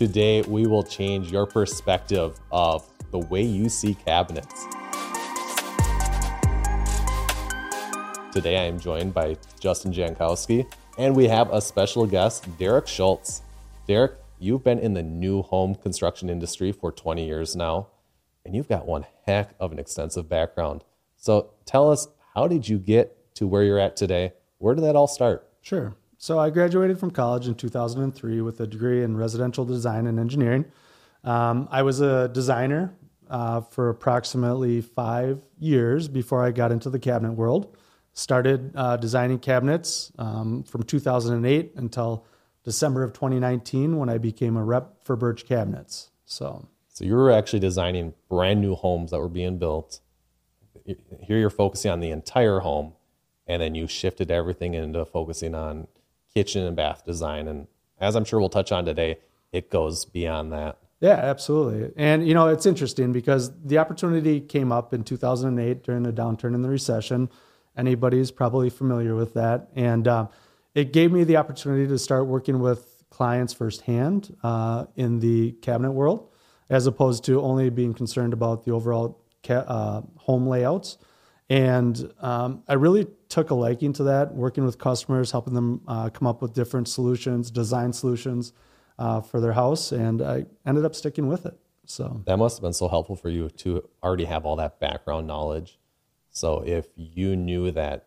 Today, we will change your perspective of the way you see cabinets. Today, I am joined by Justin Jankowski, and we have a special guest, Derrick Schultz. Derrick, you've been in the new home construction industry for 20 years now, and you've got one heck of an extensive background. So tell us, how did you get to where you're at today? Where did that all start? Sure. So I graduated from college in 2003 with a degree in residential design and engineering. Um, I was a designer uh, for approximately five years before I got into the cabinet world. Started uh, designing cabinets um, from 2008 until December of 2019 when I became a rep for Bertch Cabinets. So, so you were actually designing brand new homes that were being built. Here you're focusing on the entire home, and then you shifted everything into focusing on kitchen and bath design. And as I'm sure we'll touch on today, it goes beyond that. Yeah, absolutely. And you know, it's interesting because the opportunity came up in 2008 during the downturn in the recession. Anybody's probably familiar with that, and uh, it gave me the opportunity to start working with clients firsthand uh, in the cabinet world, as opposed to only being concerned about the overall ca- uh, home layouts. And um, I really took a liking to that, working with customers, helping them uh, come up with different solutions, design solutions uh, for their house, and I ended up sticking with it. So that must have been so helpful for you to already have all that background knowledge. So if you knew that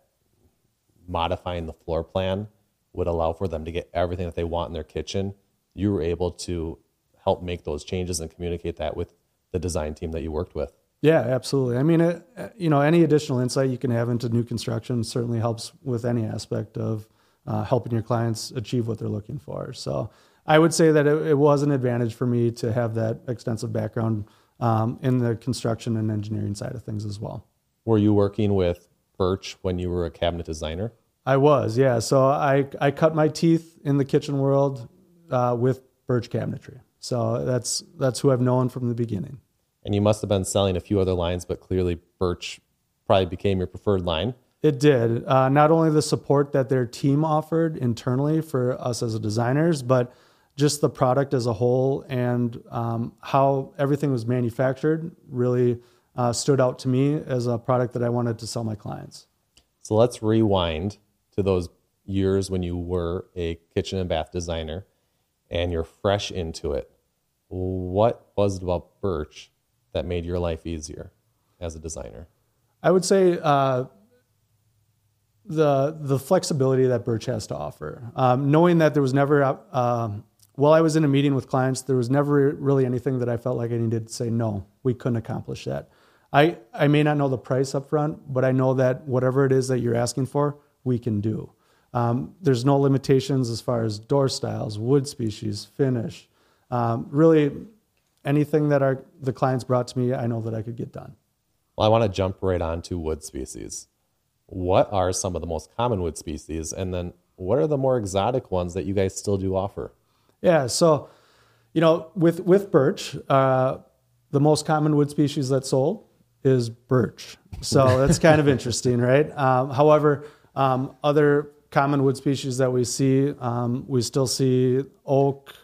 modifying the floor plan would allow for them to get everything that they want in their kitchen, you were able to help make those changes and communicate that with the design team that you worked with. Yeah, absolutely. I mean, it, you know, any additional insight you can have into new construction certainly helps with any aspect of uh, helping your clients achieve what they're looking for. So I would say that it, it was an advantage for me to have that extensive background um, in the construction and engineering side of things as well. Were you working with Bertch when you were a cabinet designer? I was, yeah. So I I cut my teeth in the kitchen world uh, with Bertch cabinetry. So that's that's who I've known from the beginning and you must have been selling a few other lines, but clearly Bertch probably became your preferred line. It did. Uh, not only the support that their team offered internally for us as designers, but just the product as a whole and um, how everything was manufactured really uh, stood out to me as a product that I wanted to sell my clients. So let's rewind to those years when you were a kitchen and bath designer and you're fresh into it. What was it about Bertch that made your life easier as a designer? I would say uh, the the flexibility that Bertch has to offer. Um, knowing that there was never, uh, while I was in a meeting with clients, there was never really anything that I felt like I needed to say no. We couldn't accomplish that. I I may not know the price up front, but I know that whatever it is that you're asking for, we can do. Um, there's no limitations as far as door styles, wood species, finish. Um, really, anything that our the clients brought to me, I know that I could get done. Well, I want to jump right on to wood species. What are some of the most common wood species, and then what are the more exotic ones that you guys still do offer? Yeah, so you know, with with Bertch, uh, the most common wood species that's sold is birch. So that's kind of interesting, right? Um, however, um, other common wood species that we see, um, we still see oak,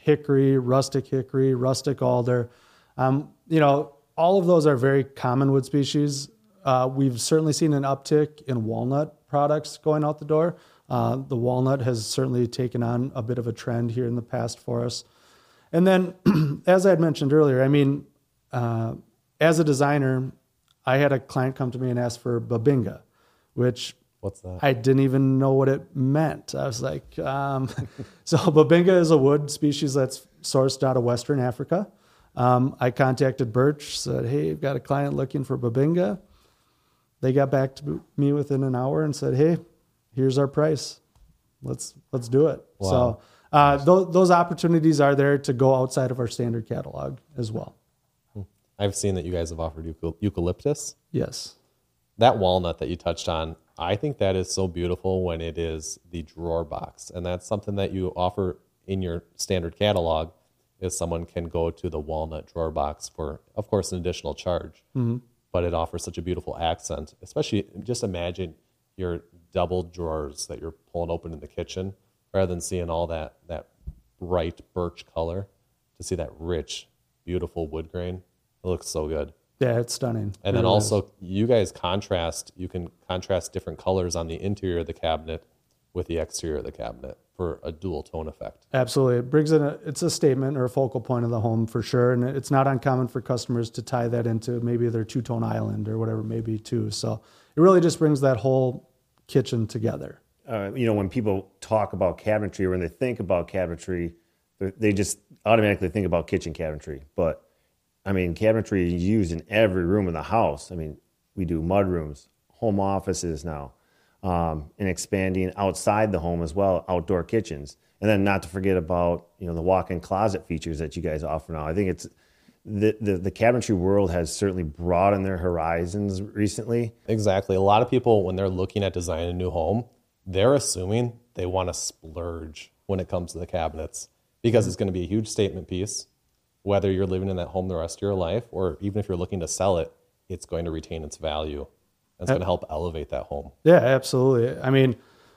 hickory, rustic hickory, rustic alder. Um, you know, all of those are very common wood species. Uh, we've certainly seen an uptick in walnut products going out the door. Uh, the walnut has certainly taken on a bit of a trend here in the past for us. And then, as I had mentioned earlier, I mean, uh, as a designer, I had a client come to me and ask for Bubinga, which What's that? I didn't even know what it meant. I was like, um, so Bubinga is a wood species that's sourced out of Western Africa. Um, I contacted Bertch, said, hey, I've got a client looking for Bubinga. They got back to me within an hour and said, hey, here's our price. Let's let's do it. Wow. So uh, th- those opportunities are there to go outside of our standard catalog as well. Hmm. I've seen that you guys have offered eucalyptus. Yes. That walnut that you touched on, I think that is so beautiful when it is the drawer box. And that's something that you offer in your standard catalog is someone can go to the walnut drawer box for, of course, an additional charge. Mm-hmm. But it offers such a beautiful accent, especially just imagine your double drawers that you're pulling open in the kitchen rather than seeing all that, that bright birch color. to see that rich, beautiful wood grain. It looks so good. Yeah, it's stunning. And It then really is. also, you guys contrast. You can contrast different colors on the interior of the cabinet with the exterior of the cabinet for a dual tone effect. Absolutely. It brings in a, it's a statement or a focal point of the home for sure. And it's not uncommon for customers to tie that into maybe their two tone island or whatever it may be too. So it really just brings that whole kitchen together. uh, you know, when people talk about cabinetry or when they think about cabinetry, they- they just automatically think about kitchen cabinetry. But I mean, cabinetry is used in every room in the house. I mean, we do mud rooms, home offices now, um, and expanding outside the home as well, outdoor kitchens. And then not to forget about you know the walk-in closet features that you guys offer now. I think it's the the, the cabinetry world has certainly broadened their horizons recently. Exactly. A lot of people, when they're looking at designing a new home, they're assuming they want to splurge when it comes to the cabinets because it's going to be a huge statement piece. Whether you're living in that home the rest of your life, or even if you're looking to sell it, it's going to retain its value. And it's going to help elevate that home. Yeah, absolutely. I mean,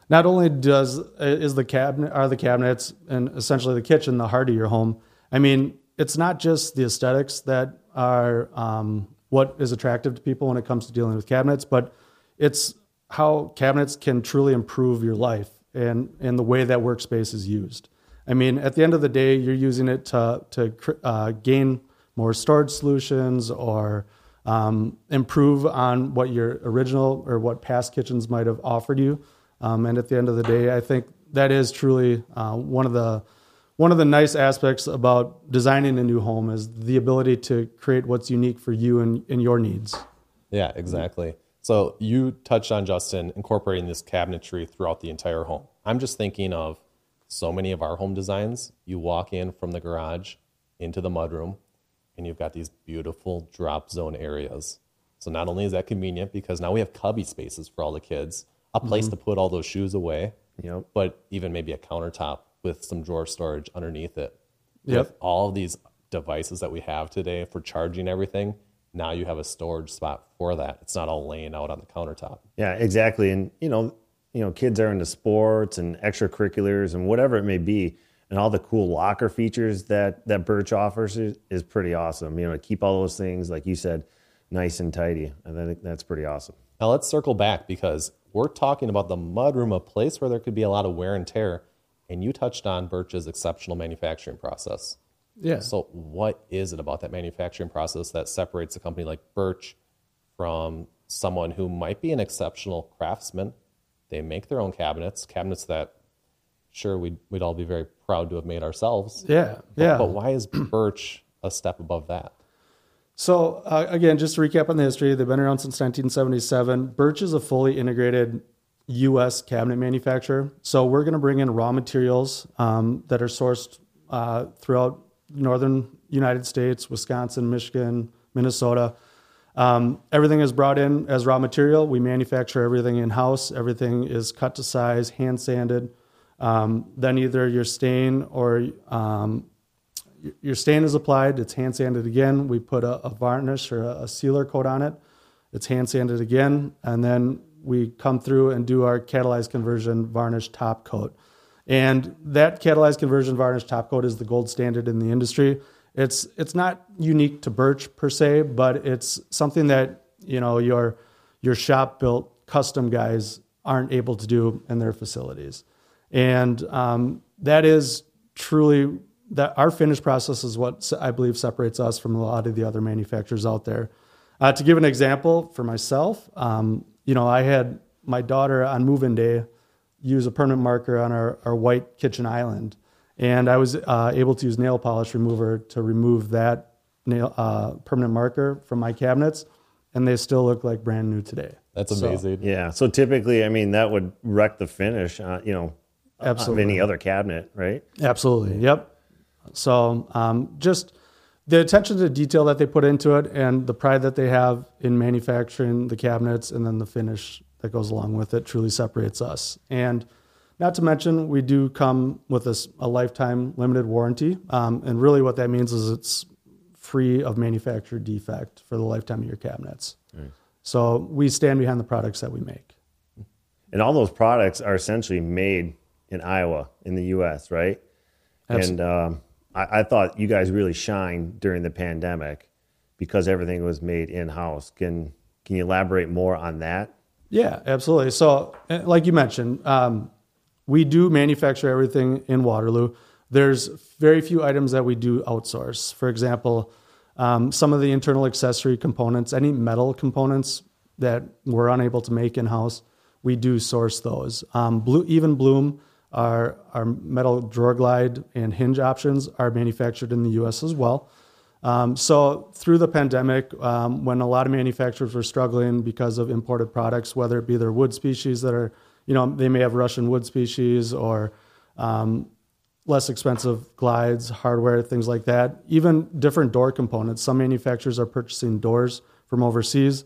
not only does is the cabinet are the cabinets and essentially the kitchen the heart of your home. I mean, it's not just the aesthetics that are um, what is attractive to people when it comes to dealing with cabinets, but it's how cabinets can truly improve your life and and the way that workspace is used. I mean, at the end of the day, you're using it to to uh, gain more storage solutions or um, improve on what your original or what past kitchens might have offered you. Um, and at the end of the day, I think that is truly uh, one of the one of the nice aspects about designing a new home is the ability to create what's unique for you and, and your needs. Yeah, exactly. So you touched on Justin incorporating this cabinetry throughout the entire home. I'm just thinking of so many of our home designs. You walk in from the garage into the mudroom, and you've got these beautiful drop zone areas. So not only is that convenient because now we have cubby spaces for all the kids, a place mm-hmm. to put all those shoes away, Yep. but even maybe a countertop with some drawer storage underneath it. Yep. With all of these devices that we have today for charging everything, now you have a storage spot for that. It's not all laying out on the countertop. Yeah, exactly. And you know, you know, kids are into sports and extracurriculars and whatever it may be, and all the cool locker features that that Bertch offers is, is pretty awesome. You know, to keep all those things like you said, nice and tidy. And I think that's pretty awesome. Now let's circle back because we're talking about the mudroom, a place where there could be a lot of wear and tear. And you touched on Bertch's exceptional manufacturing process. Yeah. So, what is it about that manufacturing process that separates a company like Bertch from someone who might be an exceptional craftsman? They make their own cabinets, cabinets that, sure, we'd, we'd all be very proud to have made ourselves. yeah. Yeah. But why is Bertch a step above that? So uh, again, just to recap on the history, they've been around since 1977. Bertch is a fully integrated U.S. cabinet manufacturer. So we're going to bring in raw materials um, that are sourced uh, throughout northern United States, Wisconsin, Michigan, Minnesota. Um, everything is brought in as raw material. We manufacture everything in house. Everything is cut to size, hand sanded. Um, then either your stain or um, your stain is applied, it's hand sanded again. We put a, a varnish or a, a sealer coat on it. It's hand sanded again, and then we come through and do our catalyzed conversion varnish top coat. And that catalyzed conversion varnish top coat is the gold standard in the industry. It's it's not unique to Bertch per se, but it's something that you know your your shop built custom guys aren't able to do in their facilities, and um, that is truly that our finish process is what I believe separates us from a lot of the other manufacturers out there. Uh, to give an example for myself, um, you know, I had my daughter on move-in day use a permanent marker on our, our white kitchen island, and I was uh, able to use nail polish remover to remove that nail uh, permanent marker from my cabinets, and they still look like brand new today. That's So- amazing. Yeah. So typically, I mean, that would wreck the finish, uh, you know, Absolutely. of any other cabinet, right? Absolutely. Yep. So um, just the attention to detail that they put into it and the pride that they have in manufacturing the cabinets and then the finish that goes along with it truly separates us. And not to mention, we do come with a lifetime limited warranty. Um, and really, what that means is it's free of manufacturer defect for the lifetime of your cabinets. So we stand behind the products that we make. And all those products are essentially made in Iowa, in the U.S., right? Abs- And um, I, I thought you guys really shined during the pandemic because everything was made in house. Can can you elaborate more on that? Yeah, absolutely. So, uh, like you mentioned, um, we do manufacture everything in Waterloo. There's very few items that we do outsource. For example, um, some of the internal accessory components, any metal components that we're unable to make in house, we do source those. Um, Blue, even Blum, our, our metal drawer glide and hinge options are manufactured in the US as well. Um, so through the pandemic, um, when a lot of manufacturers were struggling because of imported products, whether it be their wood species that are, you know, they may have Russian wood species or um, less expensive glides, hardware, things like that. Even different door components. Some manufacturers are purchasing doors from overseas.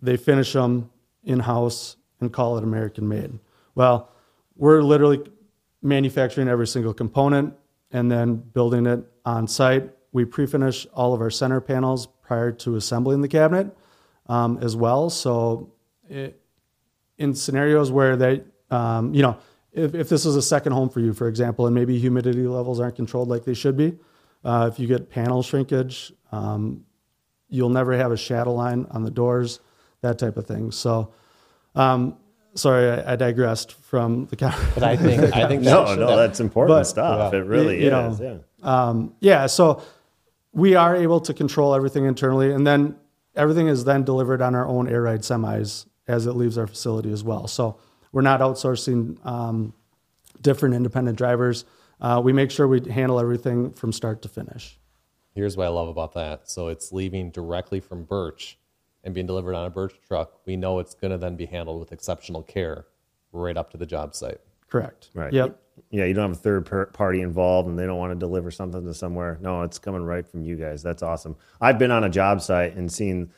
They finish them in house and call it American made. Well, we're literally manufacturing every single component and then building it on site. We pre finish all of our center panels prior to assembling the cabinet um, as well. So, it, in scenarios where they, um, you know, if, if this is a second home for you, for example, and maybe humidity levels aren't controlled like they should be, uh, if you get panel shrinkage, um, you'll never have a shadow line on the doors, that type of thing. So, um, sorry, I, I, digressed from the. Camera. But I think I think no, no, that's important but, stuff. Yeah. It really you, you is. Know, yeah. Um, yeah. So we are able to control everything internally, and then everything is then delivered on our own air ride semis as it leaves our facility as well. So we're not outsourcing um, different independent drivers. Uh, we make sure we handle everything from start to finish. Here's what I love about that. So it's leaving directly from Bertch and being delivered on a Bertch truck. We know it's going to then be handled with exceptional care right up to the job site. Correct. Right. Yep. Yeah, you don't have a third party involved and they don't want to deliver something to somewhere. No, it's coming right from you guys. That's awesome. I've been on a job site and seen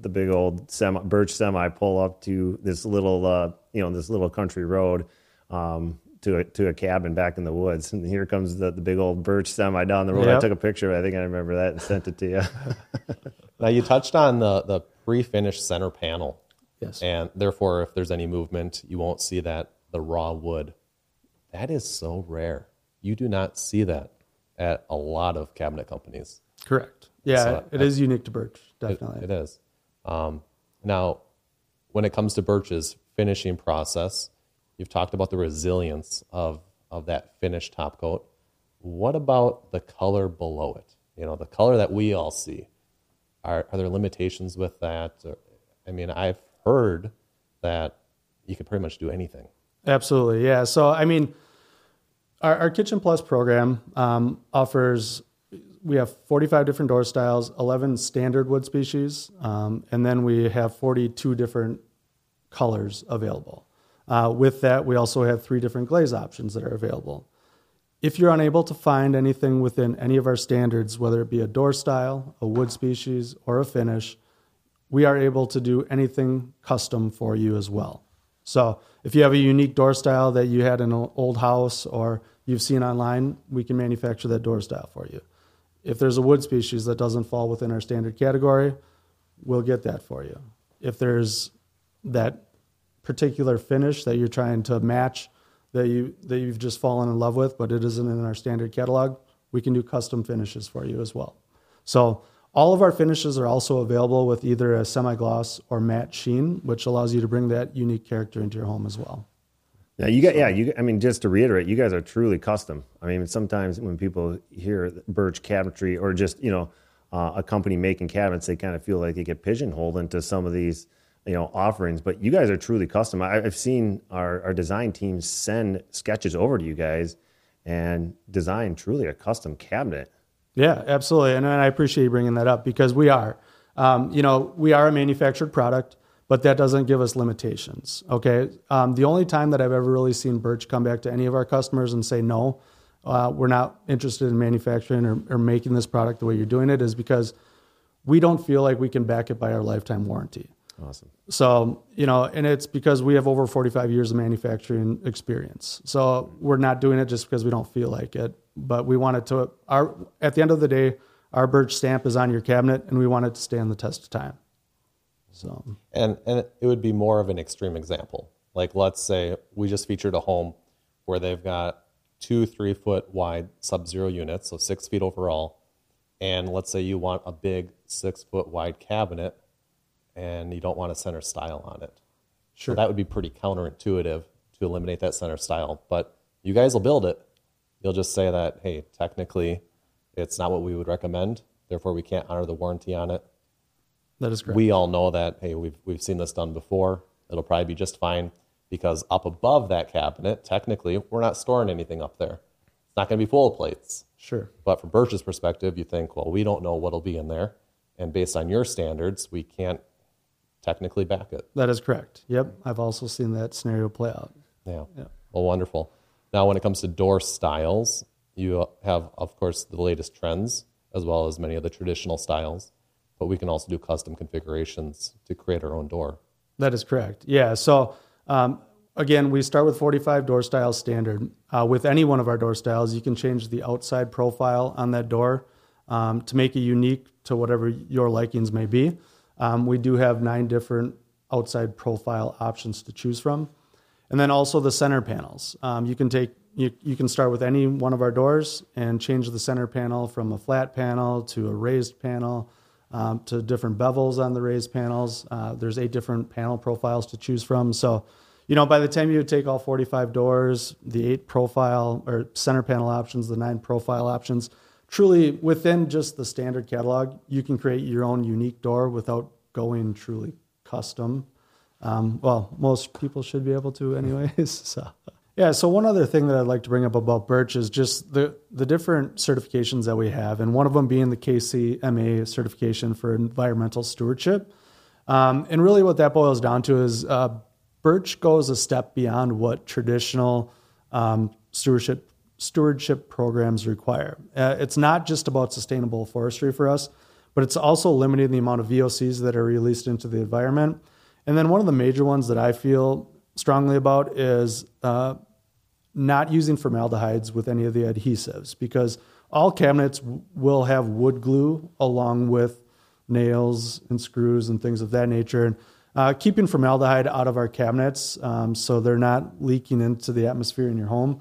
the big old semi, Bertch semi pull up to this little, uh, you know, this little country road um, to a, to a cabin back in the woods, and here comes the, the big old Bertch semi down the road. Yep. I took a picture. I think I remember that and sent it to you. now you touched on the the pre-finished center panel. Yes. And therefore, if there's any movement, you won't see that the raw wood. That is so rare. You do not see that at a lot of cabinet companies. Correct. Yeah, so it I, is unique to Bertch. Definitely, it, it is. Um, now, when it comes to Bertch's finishing process, you've talked about the resilience of, of that finished top coat. What about the color below it? You know, the color that we all see. Are, are there limitations with that? I mean, I've heard that you can pretty much do anything. Absolutely, yeah. So, I mean, our, our Kitchen Plus program um, offers we have 45 different door styles, 11 standard wood species, um, and then we have 42 different colors available. Uh, with that, we also have three different glaze options that are available. If you're unable to find anything within any of our standards, whether it be a door style, a wood species, or a finish, we are able to do anything custom for you as well. So if you have a unique door style that you had in an old house or you've seen online, we can manufacture that door style for you. If there's a wood species that doesn't fall within our standard category, we'll get that for you. If there's that particular finish that you're trying to match that you that you've just fallen in love with, but it isn't in our standard catalog, we can do custom finishes for you as well. So all of our finishes are also available with either a semi-gloss or matte sheen, which allows you to bring that unique character into your home as well. Yeah, you got. Yeah, you. I mean, just to reiterate, you guys are truly custom. I mean, sometimes when people hear Bertch cabinetry or just you know uh, a company making cabinets, they kind of feel like they get pigeonholed into some of these you know offerings. But you guys are truly custom. I, have seen our our design teams send sketches over to you guys and design truly a custom cabinet. Yeah, absolutely, and I appreciate you bringing that up because we are. Um, you know, we are a manufactured product but that doesn't give us limitations. Okay. Um, the only time that I've ever really seen Bertch come back to any of our customers and say, no, uh, we're not interested in manufacturing or, or, making this product the way you're doing it is because we don't feel like we can back it by our lifetime warranty. Awesome. So, you know, and it's because we have over 45 years of manufacturing experience. So we're not doing it just because we don't feel like it, but we want it to, our, at the end of the day, our Bertch stamp is on your cabinet and we want it to stand the test of time. So and and it would be more of an extreme example. Like let's say we just featured a home where they've got two three foot wide sub zero units, so six feet overall. And let's say you want a big six foot wide cabinet and you don't want a center style on it. Sure. So that would be pretty counterintuitive to eliminate that center style. But you guys will build it. You'll just say that, hey, technically, it's not what we would recommend. Therefore, we can't honor the warranty on it. That is correct. We all know that, hey, we've, we've seen this done before. It'll probably be just fine because up above that cabinet, technically, we're not storing anything up there. It's not going to be full of plates. sure. But from Bertch's perspective, you think, well, we don't know what'll be in there. And based on your standards, we can't technically back it. That is correct. Yep. I've also seen that scenario play out. Yeah. Yeah. Well, wonderful. Now, when it comes to door styles, you have, of course, the latest trends as well as many of the traditional styles, but we can also do custom configurations to create our own door. That is correct. Yeah. So um, again, we start with 45 door style standard. Uh, with any one of our door styles, you can change the outside profile on that door um, to make it unique to whatever your likings may be. Um, we do have nine different outside profile options to choose from, and then also the center panels. Um, you can take you, you can start with any one of our doors and change the center panel from a flat panel to a raised panel um, to different bevels on the raised panels. Uh, there's eight different panel profiles to choose from. So, you know, by the time you take all 45 doors, the eight profile or center panel options, the nine profile options, truly within just the standard catalog, you can create your own unique door without going truly custom. Um, well, most people should be able to, anyways. So, yeah. So one other thing that I'd like to bring up about Bertch is just the the different certifications that we have, and one of them being the KCMA certification for environmental stewardship. Um, and really, what that boils down to is uh, Bertch goes a step beyond what traditional um, stewardship stewardship programs require. Uh, it's not just about sustainable forestry for us, but it's also limiting the amount of VOCs that are released into the environment. And then one of the major ones that I feel strongly about is uh, not using formaldehydes with any of the adhesives because all cabinets w- will have wood glue along with nails and screws and things of that nature. And uh, keeping formaldehyde out of our cabinets um, so they're not leaking into the atmosphere in your home,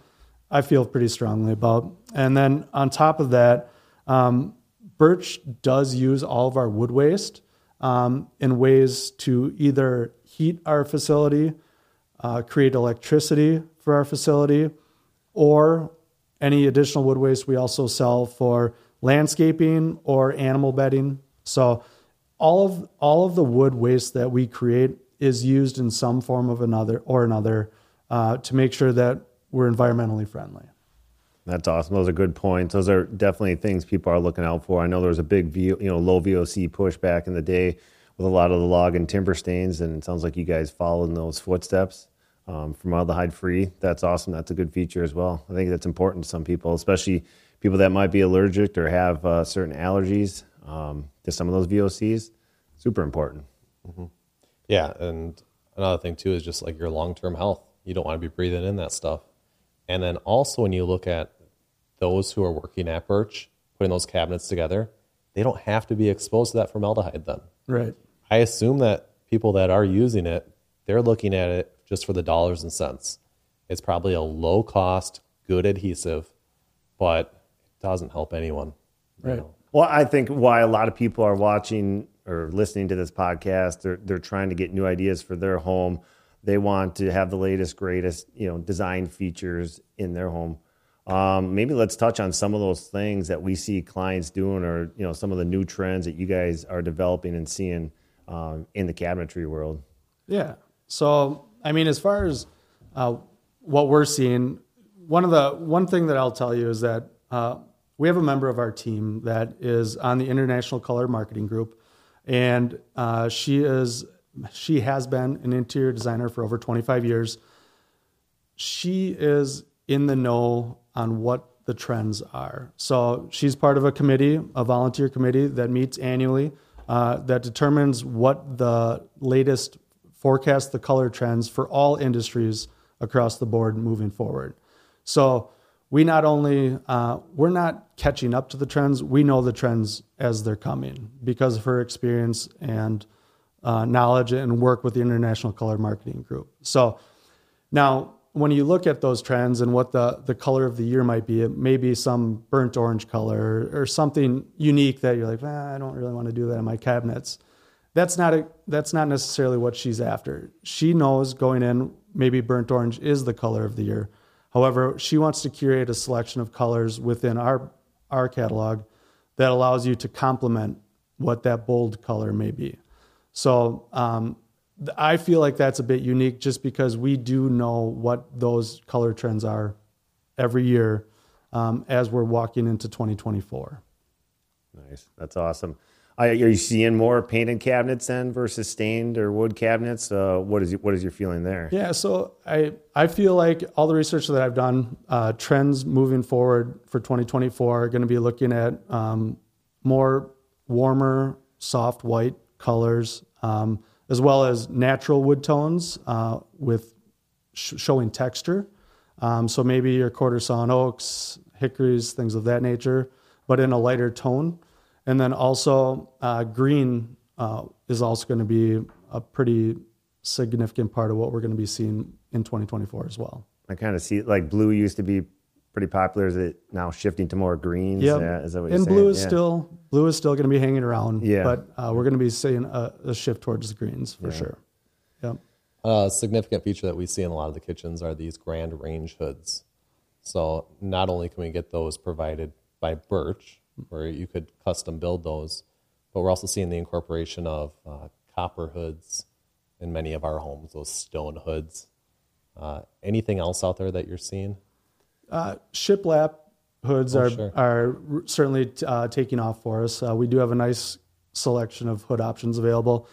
I feel pretty strongly about. And then on top of that, um, Bertch does use all of our wood waste um, in ways to either heat our facility, uh, create electricity for our facility, or any additional wood waste we also sell for landscaping or animal bedding. So all of all of the wood waste that we create is used in some form of another or another uh, to make sure that we're environmentally friendly. That's awesome. Those are good points. Those are definitely things people are looking out for. I know there was a big, v, you know, low VOC push back in the day with a lot of the log and timber stains, and it sounds like you guys followed in those footsteps. Um, formaldehyde free. That's awesome. That's a good feature as well. I think that's important to some people, especially people that might be allergic or have uh, certain allergies um, to some of those VOCs. Super important. Yeah, and another thing too is just like your long term health. You don't want to be breathing in that stuff. And then also when you look at those who are working at Bertch, putting those cabinets together, they don't have to be exposed to that formaldehyde then. Right. I assume that people that are using it, they're looking at it just for the dollars and cents. It's probably a low cost, good adhesive, but it doesn't help anyone. you Right. know. Well, I think why a lot of people are watching or listening to this podcast, they're they're trying to get new ideas for their home. They want to have the latest, greatest, you know, design features in their home. Um, maybe let's touch on some of those things that we see clients doing, or you know, some of the new trends that you guys are developing and seeing um, in the cabinetry world. Yeah. So, I mean, as far as uh, what we're seeing, one of the one thing that I'll tell you is that uh, we have a member of our team that is on the International Color Marketing Group, and uh, she is she has been an interior designer for over 25 years. She is in the know on what the trends are. So she's part of a committee, a volunteer committee that meets annually uh, that determines what the latest forecast the color trends for all industries across the board moving forward. So we not only uh, we're not catching up to the trends, we know the trends as they're coming because of her experience and uh, knowledge and work with the International Color Marketing Group. So now when you look at those trends and what the, the color of the year might be, it may be some burnt orange color or, something unique that you're like, ah, I don't really want to do that in my cabinets. That's not a, that's not necessarily what she's after. She knows going in, maybe burnt orange is the color of the year. However, she wants to curate a selection of colors within our our catalog that allows you to complement what that bold color may be. So um, I feel like that's a bit unique just because we do know what those color trends are every year um, as we're walking into 2024. Nice. That's awesome. Are you seeing more painted cabinets then versus stained or wood cabinets? Uh, what is what is your feeling there? Yeah, so I I feel like all the research that I've done, uh, trends moving forward for 2024 are going to be looking at um, more warmer, soft white colors. Um, as well as natural wood tones uh, with sh- showing texture. Um, so maybe your quarter sawn oaks, hickories, things of that nature, but in a lighter tone. And then also uh, green uh, is also going to be a pretty significant part of what we're going to be seeing in 2024 as well. I kind of see like blue used to be pretty popular. Is it now shifting to more greens? Yep. Yeah, is that what and blue is yeah. still blue is still going to be hanging around. Yeah, but uh, we're going to be seeing a, a, shift towards the greens for yeah. sure. Yep. A significant feature that we see in a lot of the kitchens are these grand range hoods. So not only can we get those provided by Bertch, where you could custom build those, but we're also seeing the incorporation of uh, copper hoods in many of our homes, those stone hoods. Uh, anything else out there that you're seeing? Uh, shiplap hoods oh, are sure. are certainly uh, taking off for us. Uh, we do have a nice selection of hood options available.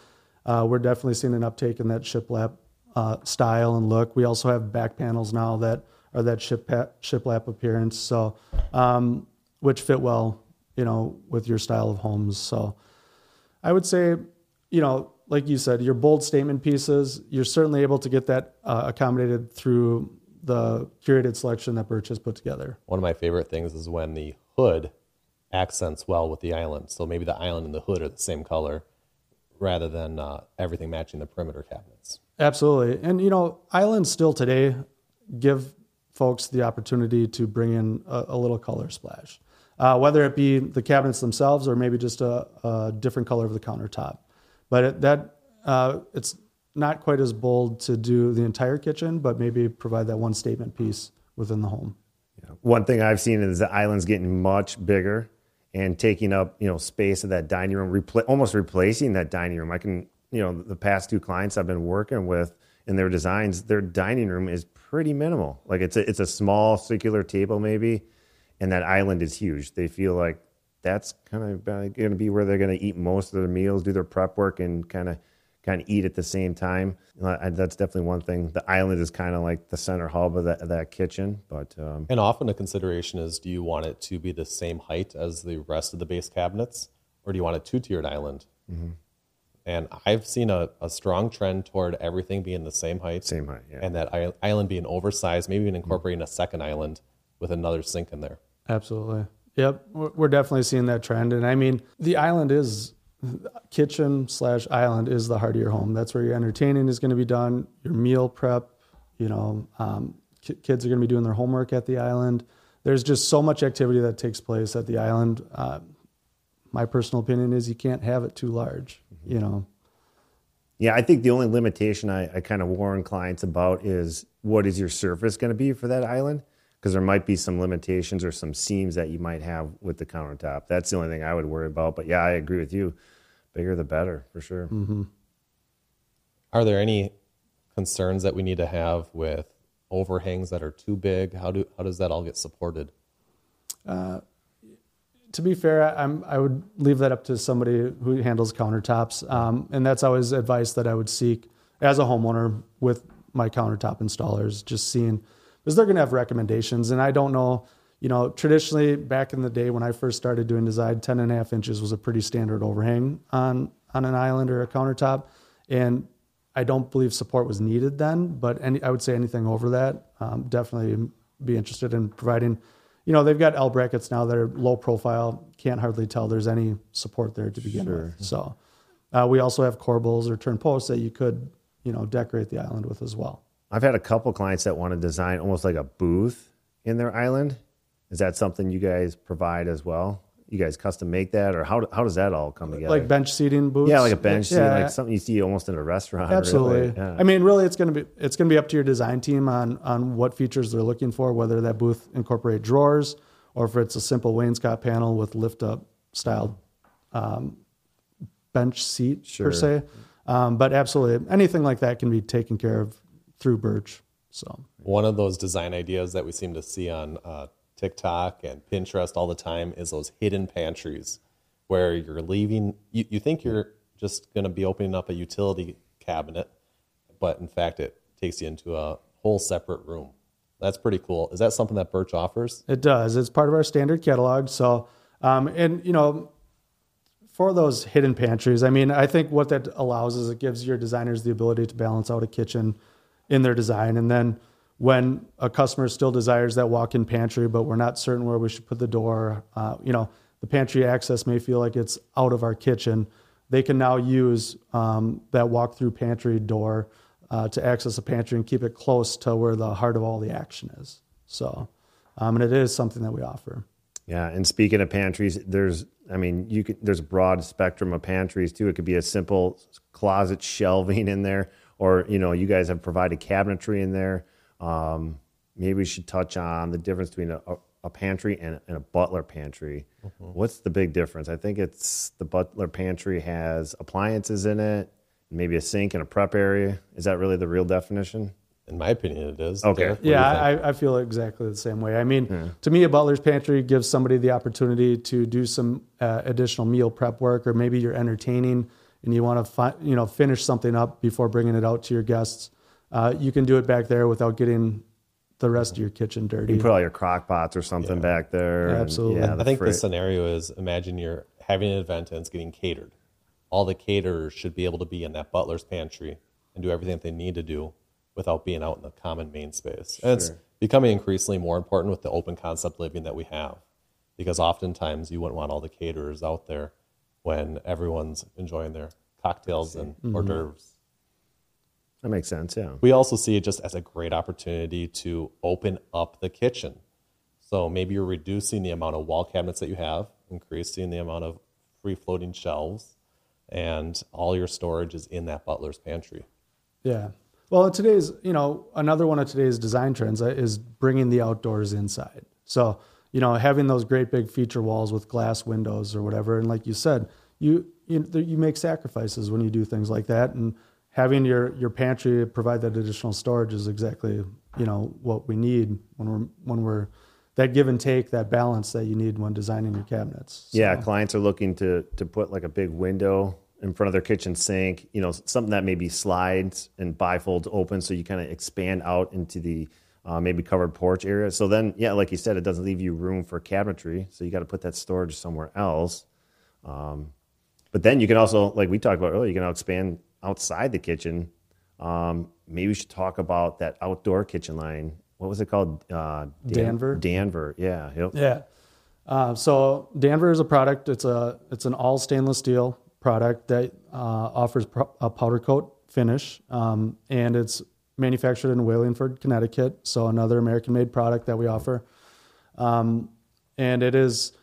Uh, we're definitely seeing an uptake in that shiplap uh, style and look. We also have back panels now that are that ship shiplap appearance, so um, which fit well, you know, with your style of homes. So I would say, you know, like you said, your bold statement pieces, you're certainly able to get that uh, accommodated through the curated selection that Bertch has put together. One of my favorite things is when the hood accents well with the island. So maybe the island and the hood are the same color rather than uh, everything matching the perimeter cabinets. Absolutely. And, you know, islands still today give folks the opportunity to bring in a, a little color splash, uh, whether it be the cabinets themselves or maybe just a, a different color of the countertop. But it, that uh, it's not quite as bold to do the entire kitchen, but maybe provide that one statement piece within the home. Yeah. One thing I've seen is the island's getting much bigger and taking up you know space of that dining room, repl- almost replacing that dining room. I can you know the past two clients I've been working with in their designs, their dining room is pretty minimal. Like it's a it's a small circular table maybe, and that island is huge. They feel like that's kind of going to be where they're going to eat most of their meals, do their prep work, and kind of kind of eat at the same time. That's definitely one thing. The island is kind of like the center hub of that, that kitchen. But um, and often a consideration is: do you want it to be the same height as the rest of the base cabinets, or do you want a two-tiered island? Mm-hmm. And I've seen a, a strong trend toward everything being the same height, same height, yeah. and that island being oversized, maybe even incorporating mm-hmm. a second island with another sink in there. Absolutely. Yep, we're definitely seeing that trend, and I mean the island is kitchen slash island is the heart of your home. That's where your entertaining is going to be done. Your meal prep, you know, um, kids are going to be doing their homework at the island. There's just so much activity that takes place at the island. Uh, my personal opinion is you can't have it too large. Mm-hmm. You know. Yeah, I think the only limitation I, I kind of warn clients about is what is your surface going to be for that island because there might be some limitations or some seams that you might have with the countertop. That's the only thing I would worry about. But yeah, I agree with you. Bigger the better, for sure. Mm-hmm. Are there any concerns that we need to have with overhangs that are too big? How do how does that all get supported? Uh, to be fair, I'm, I would leave that up to somebody who handles countertops, um, and that's always advice that I would seek as a homeowner with my countertop installers. Just seeing because they're going to have recommendations. And I don't know, you know, traditionally back in the day when I first started doing design, 10 and a half inches was a pretty standard overhang on, on an island or a countertop. And I don't believe support was needed then, but any, I would say anything over that, um, definitely be interested in providing. You know, they've got L brackets now that are low profile. Can't hardly tell there's any support there to begin sure. with. So, uh, we also have corbels or turn posts that you could, you know, decorate the island with as well. I've had a couple clients that want to design almost like a booth in their island. Is that something you guys provide as well? You guys custom make that, or how how does that all come together? Like bench seating booths. yeah, like a bench, Yeah, like something you see almost in a restaurant. Absolutely. really. Yeah. I mean, really, it's going to be it's to be up to your design team on on what features they're looking for, whether that booth incorporate drawers or if it's a simple wainscot panel with lift up style um, bench seat Sure. per se. Um, but absolutely, anything like that can be taken care of through Bertch. So One of those design ideas that we seem to see on uh, TikTok and Pinterest all the time is those hidden pantries where you're leaving, you, you think you're just going to be opening up a utility cabinet, but in fact, it takes you into a whole separate room. That's pretty cool. Is that something that Bertch offers? It does. It's part of our standard catalog. So, um, and you know, for those hidden pantries, I mean, I think what that allows is it gives your designers the ability to balance out a kitchen in their design. And then when a customer still desires that walk-in pantry, but we're not certain where we should put the door, uh, you know, the pantry access may feel like it's out of our kitchen. They can now use um, that walk-through pantry door uh, to access a pantry and keep it close to where the heart of all the action is. So, um, and it is something that we offer. Yeah, and speaking of pantries, there's I mean, you could there's a broad spectrum of pantries too. It could be a simple closet shelving in there, or you know, you guys have provided cabinetry in there. Um, maybe we should touch on the difference between a, a pantry and, and a butler pantry. What's the big difference? I think it's the butler pantry has appliances in it, maybe a sink and a prep area. Is that really the real definition? In my opinion, it is. Okay. Derrick, what do you Yeah. I, I feel exactly the same way. I mean, to me, a butler's pantry gives somebody the opportunity to do some uh, additional meal prep work, or maybe you're entertaining and you want to fi- you know finish something up before bringing it out to your guests. Uh, you can do it back there without getting the rest of your kitchen dirty. You put all your crock pots or something back there. and, Absolutely. yeah, I think the scenario is imagine you're having an event and it's getting catered. All the caterers should be able to be in that butler's pantry and do everything that they need to do without being out in the common main space. And it's becoming increasingly more important with the open concept living that we have. Because oftentimes you wouldn't want all the caterers out there when everyone's enjoying their cocktails and mm-hmm. hors d'oeuvres. that makes sense. Yeah. We also see it just as a great opportunity to open up the kitchen. So maybe you're reducing the amount of wall cabinets that you have, increasing the amount of free floating shelves, and all your storage is in that butler's pantry. Yeah. Well, today's, you know, another one of today's design trends is bringing the outdoors inside. So, you know, having those great big feature walls with glass windows or whatever. And like you said, you, you, you make sacrifices when you do things like that. And having your, your pantry provide that additional storage is exactly, you know, what we need when we're, when we're, that give and take, that balance that you need when designing your cabinets. So- Yeah, clients are looking to to put like a big window in front of their kitchen sink. You know, something that maybe slides and bifolds open, so you kind of expand out into the uh, maybe covered porch area. So then, yeah, like you said, it doesn't leave you room for cabinetry. So you got to put that storage somewhere else. Um, but then you can also, like we talked about earlier, you can expand outside the kitchen. Um, maybe we should talk about that outdoor kitchen line. What was it called? Uh, Dan- Danver? Danver. Yeah. Yep. Yeah. Uh, so Danver is a product. It's a it's an all stainless steel product that uh, offers pro- a powder coat finish, um, and it's manufactured in Wallingford, Connecticut. So another American made product that we offer, um, and it is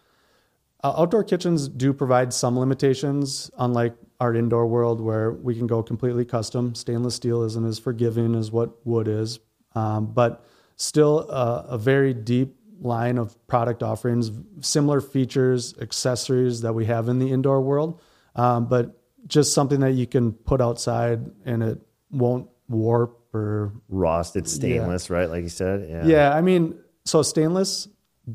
uh, outdoor kitchens do provide some limitations, unlike our indoor world where we can go completely custom. Stainless steel isn't as forgiving as what wood is, um, but still a, a very deep line of product offerings, similar features, accessories that we have in the indoor world, um, but just something that you can put outside and it won't warp or Rust. It's stainless, right? Like you said. Yeah. yeah, I mean, so stainless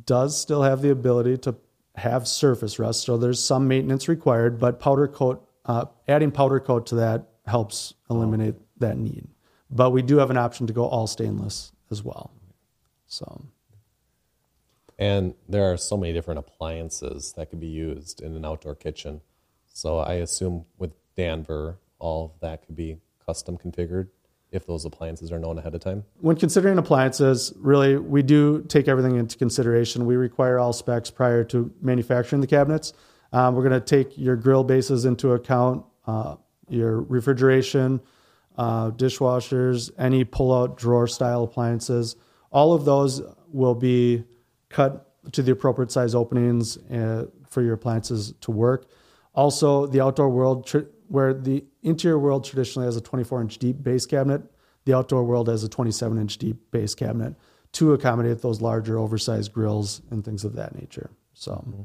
does still have the ability to have surface rust, so there's some maintenance required, but powder coat, uh, adding powder coat to that helps eliminate that need. But we do have an option to go all stainless as well. So, And there are so many different appliances that could be used in an outdoor kitchen. So I assume with Danver, all of that could be custom configured if those appliances are known ahead of time. when considering appliances, really, we do take everything into consideration. We require all specs prior to manufacturing the cabinets. Um, we're going to take your grill bases into account, uh, your refrigeration, uh, dishwashers, any pull-out drawer style appliances. All of those will be cut to the appropriate size openings uh, for your appliances to work. Also, the outdoor world, tr- where the interior world traditionally has a 24 inch deep base cabinet, the outdoor world has a 27 inch deep base cabinet to accommodate those larger, oversized grills and things of that nature. So, mm-hmm.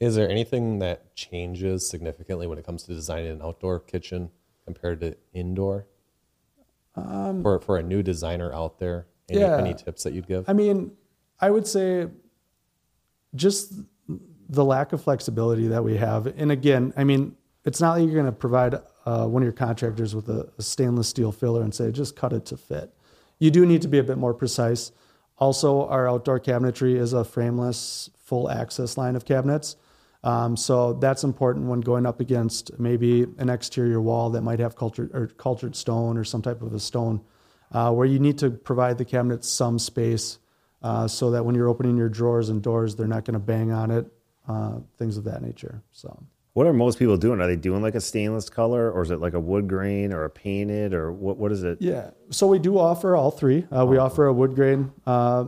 Is there anything that changes significantly when it comes to designing an outdoor kitchen compared to indoor? Um, for for a new designer out there, any, Yeah. any tips that you'd give? I mean, I would say just the lack of flexibility that we have. And again, I mean, it's not like you're going to provide uh, one of your contractors with a, a stainless steel filler and say, just cut it to fit. You do need to be a bit more precise. Also, our outdoor cabinetry is a frameless, full access line of cabinets. Um, so that's important when going up against maybe an exterior wall that might have cultured or cultured stone or some type of a stone, uh, where you need to provide the cabinets some space uh, so that when you're opening your drawers and doors, they're not going to bang on it, uh, things of that nature. So What are most people doing? Are they doing like a stainless color, or is it like a wood grain, or a painted, or what? What is it? yeah, so we do offer all three. Uh, we offer a wood grain uh,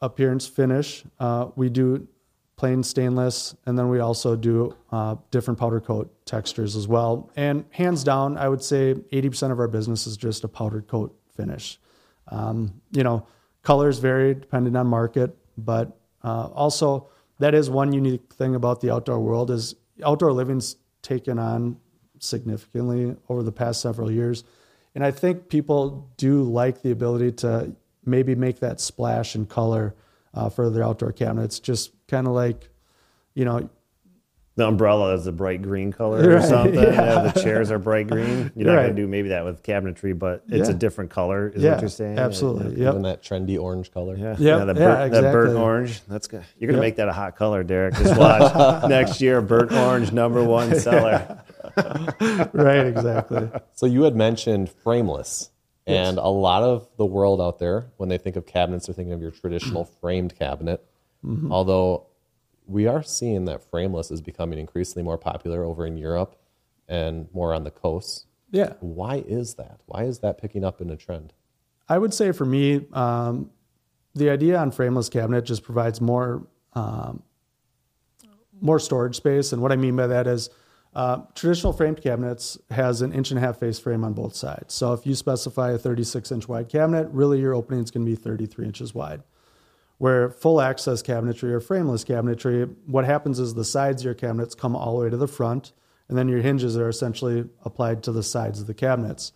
appearance finish. Uh, we do plain stainless, and then we also do uh, different powder coat textures as well. And hands down, I would say 80% of our business is just a powdered coat finish. Um, you know, colors vary depending on market, but uh, also that is one unique thing about the outdoor world is outdoor living's taken on significantly over the past several years. And I think people do like the ability to maybe make that splash in color uh, for their outdoor cabinets. Just kind of like, you know, The umbrella is a bright green color or Right, something. yeah. Yeah, the chairs are bright green. You're not Right. going to do maybe that with cabinetry, but it's a different color. Is yeah, what you're saying? absolutely. Even Yep. that trendy orange color. Yeah, Yep, yeah, the burnt, yeah, that burnt orange. That's good. You're gonna Yep. make that a hot color, Derrick. Just watch next year. Burnt orange, number one seller. right, exactly. So you had mentioned frameless, and a lot of the world out there, when they think of cabinets, they're thinking of your traditional framed cabinet. Mm-hmm. Although we are seeing that frameless is becoming increasingly more popular over in Europe and more on the coasts. Yeah. Why is that? Why is that picking up in a trend? I would say for me, um, the idea on frameless cabinet just provides more um, more storage space. And what I mean by that is uh, traditional framed cabinets has an inch and a half face frame on both sides. So if you specify a 36 inch wide cabinet, really your opening is going to be 33 inches wide. Where full access cabinetry or frameless cabinetry, what happens is the sides of your cabinets come all the way to the front, and then your hinges are essentially applied to the sides of the cabinets.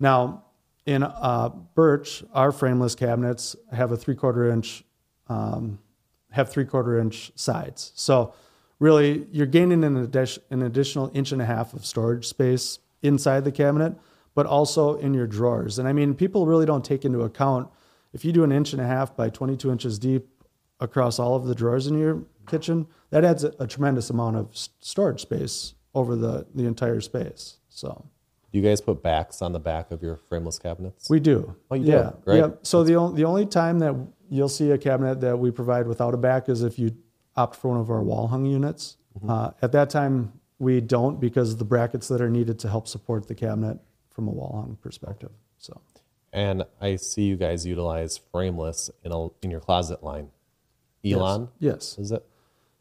Now, in uh, Bertch, our frameless cabinets have a three quarter inch, um, have three quarter inch sides. So, really, you're gaining an, an additional inch and a half of storage space inside the cabinet, but also in your drawers. And I mean, people really don't take into account if you do an inch and a half by 22 inches deep across all of the drawers in your kitchen, that adds a, a tremendous amount of storage space over the, the entire space. So. Do you guys put backs on the back of your frameless cabinets? We do. Oh, you do? yeah. Great. Yeah. So the only the only time that you'll see a cabinet that we provide without a back is if you opt for one of our wall hung units. Mm-hmm. Uh, at that time, we don't because of the brackets that are needed to help support the cabinet from a wall hung perspective. So and I see you guys utilize frameless in a, in your closet line. Elan, yes, is it?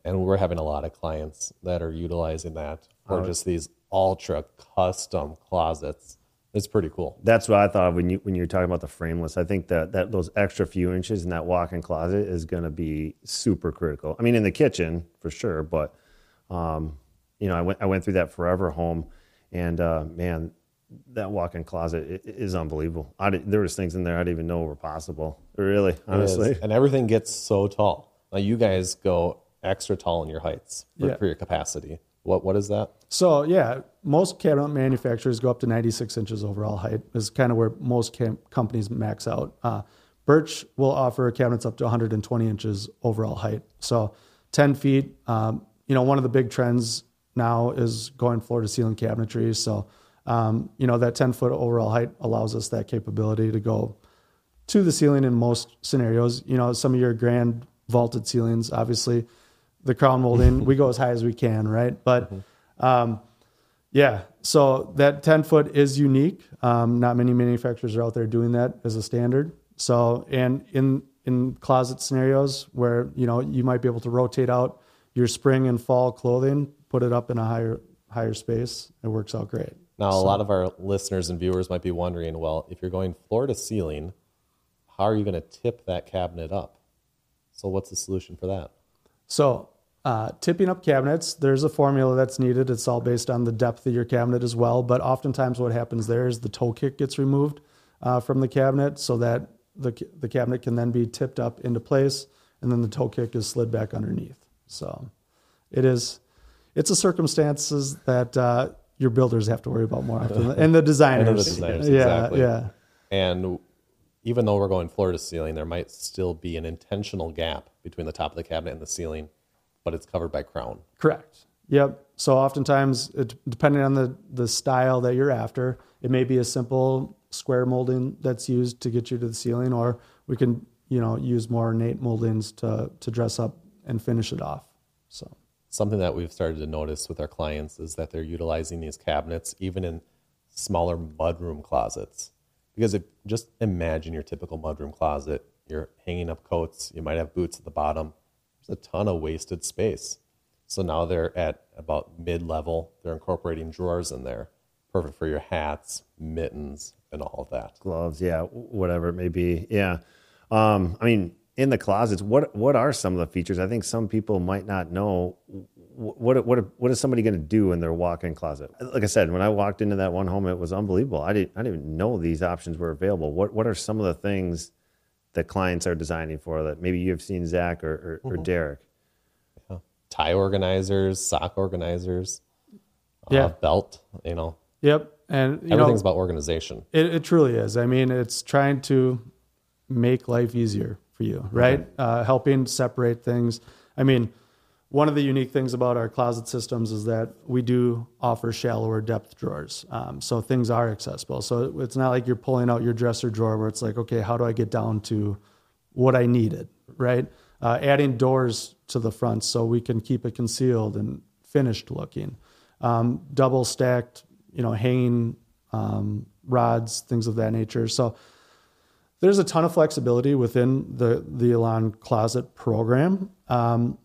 And we're having a lot of clients that are utilizing that for just these ultra custom closets. It's pretty cool. That's what I thought when you when you were talking about the frameless. I think that that those extra few inches in that walk-in closet is going to be super critical. I mean, in the kitchen for sure, but um, you know, I went I went through that forever home, and uh, man, that walk-in closet i- i- is unbelievable. I did, there was things in there I didn't even know were possible. Really, honestly. And everything gets so tall. Now you guys go extra tall in your heights for, Yeah. for your capacity. What what is that? So yeah, most cabinet manufacturers go up to 96 inches overall height. Is kind of where most cam- companies max out. Uh, Bertch will offer cabinets up to 120 inches overall height. So 10 feet. Um, you know, one of the big trends now is going floor to ceiling cabinetry. So um, you know that 10 foot overall height allows us that capability to go to the ceiling in most scenarios. You know, some of your grand vaulted ceilings, obviously, the crown molding, we go as high as we can, right? But, um, Yeah. So that 10 foot is unique. Um, not many manufacturers are out there doing that as a standard. So, and in, in closet scenarios where, you know, you might be able to rotate out your spring and fall clothing, put it up in a higher, higher space. It works out great. Now, a lot of our listeners and viewers might be wondering, well, if you're going floor to ceiling, how are you going to tip that cabinet up? So, what's the solution for that? So, uh, tipping up cabinets, there's a formula that's needed. It's all based on the depth of your cabinet as well. But oftentimes, what happens there is the toe kick gets removed uh, from the cabinet so that the, the cabinet can then be tipped up into place, and then the toe kick is slid back underneath. So, it is, it's a circumstances that uh, your builders have to worry about more often, and the designers. And the designers, yeah, exactly. yeah. And even though we're going floor to ceiling, there might still be an intentional gap between the top of the cabinet and the ceiling, but it's covered by crown. Correct. Yep. So oftentimes, it, depending on the the style that you're after, it may be a simple square molding that's used to get you to the ceiling, or we can you know use more ornate moldings to to dress up and finish it off. So Something that we've started to notice with our clients is that they're utilizing these cabinets even in smaller mudroom closets. Because if, just imagine your typical mudroom closet. You're hanging up coats, you might have boots at the bottom. There's a ton of wasted space. So now they're at about mid level. They're incorporating drawers in there, perfect for your hats, mittens, and all of that. gloves, yeah, whatever it may be. Yeah. Um, I mean, in the closets, what what are some of the features? I think some people might not know. What what what is somebody going to do in their walk-in closet? Like I said, when I walked into that one home, it was unbelievable. I didn't I didn't even know these options were available. What what are some of the things that clients are designing for that maybe you've seen Zach or or, or Derrick? Tie organizers, sock organizers, Yeah. uh, belt, you know, yep. And you everything's know, about organization. It, it truly is. I mean, it's trying to make life easier for you, right? Uh, helping separate things. I mean, one of the unique things about our closet systems is that we do offer shallower depth drawers. Um, so things are accessible. So it's not like you're pulling out your dresser drawer where it's like, okay, how do I get down to what I needed, right? Uh, adding doors to the front so we can keep it concealed and finished looking. Um, double stacked, you know, hanging um, rods, things of that nature. So there's a ton of flexibility within the the Elan Closet program, um,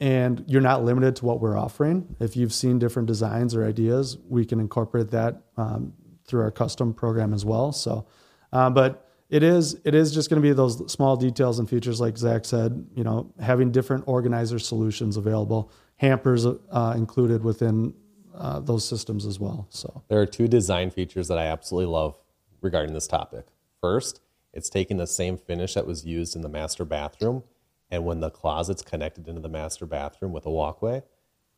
and you're not limited to what we're offering. If you've seen different designs or ideas, we can incorporate that um, through our custom program as well. So, uh, but it is it is just going to be those small details and features, like Zach said. You know, having different organizer solutions available, hampers uh, included within uh, those systems as well. So. There are two design features that I absolutely love regarding this topic. First, it's taking the same finish that was used in the master bathroom, and when the closet's connected into the master bathroom with a walkway,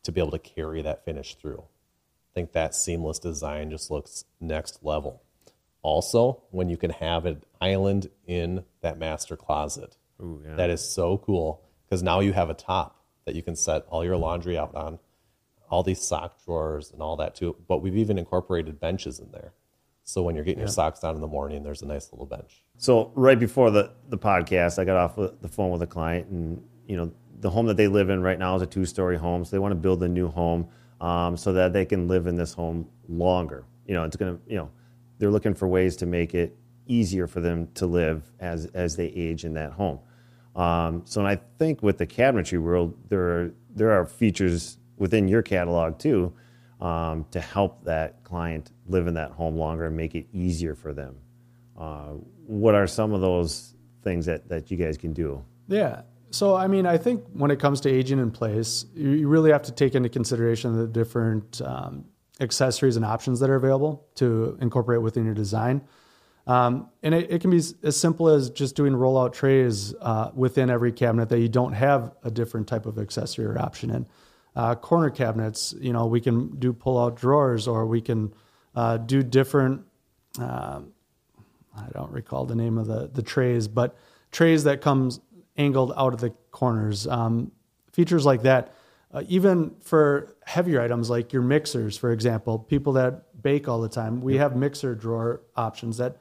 to be able to carry that finish through. I think that seamless design just looks next level. Also, when you can have an island in that master closet, that is so cool because now you have a top that you can set all your laundry out on, all these sock drawers and all that too. But we've even incorporated benches in there. So when you're getting your socks down in the morning, there's a nice little bench. So right before the the podcast, I got off the the phone with a client, and you know the home that they live in right now is a two story home, so they want to build a new home um, so that they can live in this home longer. You know, it's gonna you know they're looking for ways to make it easier for them to live as as they age in that home. Um, so and I think with the cabinetry world, there are there are features within your catalog too um, to help that client live in that home longer and make it easier for them. Uh, what are some of those things that, that you guys can do? Yeah. So, I mean, I think when it comes to aging in place, you really have to take into consideration the different um, accessories and options that are available to incorporate within your design. Um, and it, it can be as simple as just doing rollout trays uh, within every cabinet that you don't have a different type of accessory or option in. Uh, corner cabinets, you know, we can do pull out drawers or we can uh, do different um, I don't recall the name of the the trays, but trays that comes angled out of the corners. Um, features like that, uh, even for heavier items like your mixers, for example, people that bake all the time, we have mixer drawer options that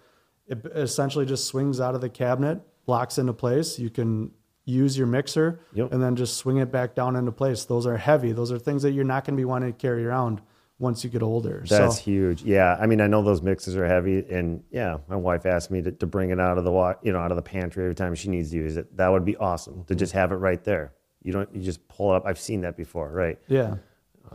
it essentially just swings out of the cabinet, locks into place. You can use your mixer Yep. and then just swing it back down into place. Those are heavy. Those are things that you're not going to be wanting to carry around once you get older. That's so, huge. Yeah, I mean, I know those mixes are heavy, and yeah, my wife asked me to, to bring it out of the wa- you know out of the pantry every time she needs to use it. That would be awesome to just have it right there. You don't you just pull it up. I've seen that before, right? yeah,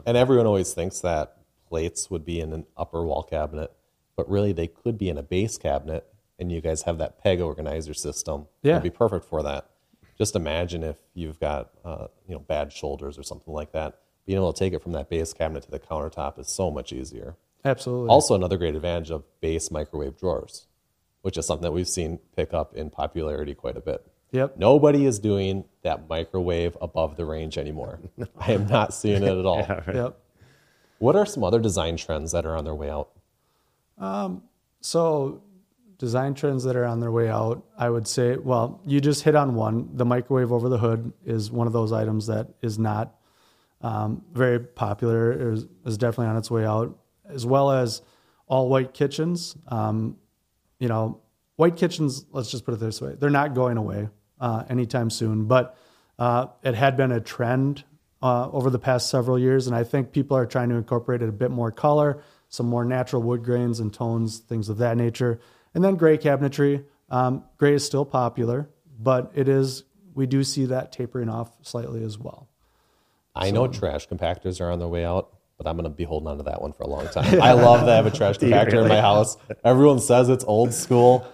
And everyone always thinks that plates would be in an upper wall cabinet, but really they could be in a base cabinet. And you guys have that peg organizer system. Yeah. It'd be perfect for that. Just imagine if you've got uh, you know bad shoulders or something like that. Being able to take it from that base cabinet to the countertop is so much easier. absolutely. Also, another great advantage of base microwave drawers, which is something that we've seen pick up in popularity quite a bit. Yep. Nobody is doing that microwave above the range anymore. I am not seeing it at all. Yep. What are some other design trends that are on their way out? Um, So, design trends that are on their way out, I would say, well, you just hit on one. The microwave over the hood is one of those items that is not um, very popular, it is, is definitely on its way out, as well as all white kitchens. Um, you know, white kitchens, let's just put it this way, they're not going away uh, anytime soon, but uh, it had been a trend uh, over the past several years, and I think people are trying to incorporate a bit more color, some more natural wood grains and tones, things of that nature. And then gray cabinetry. Um, gray is still popular, but it is, we do see that tapering off slightly as well. I know trash compactors are on their way out, but I'm going to be holding on to that one for a long time. I love to have a trash compactor in my house. Everyone says it's old school,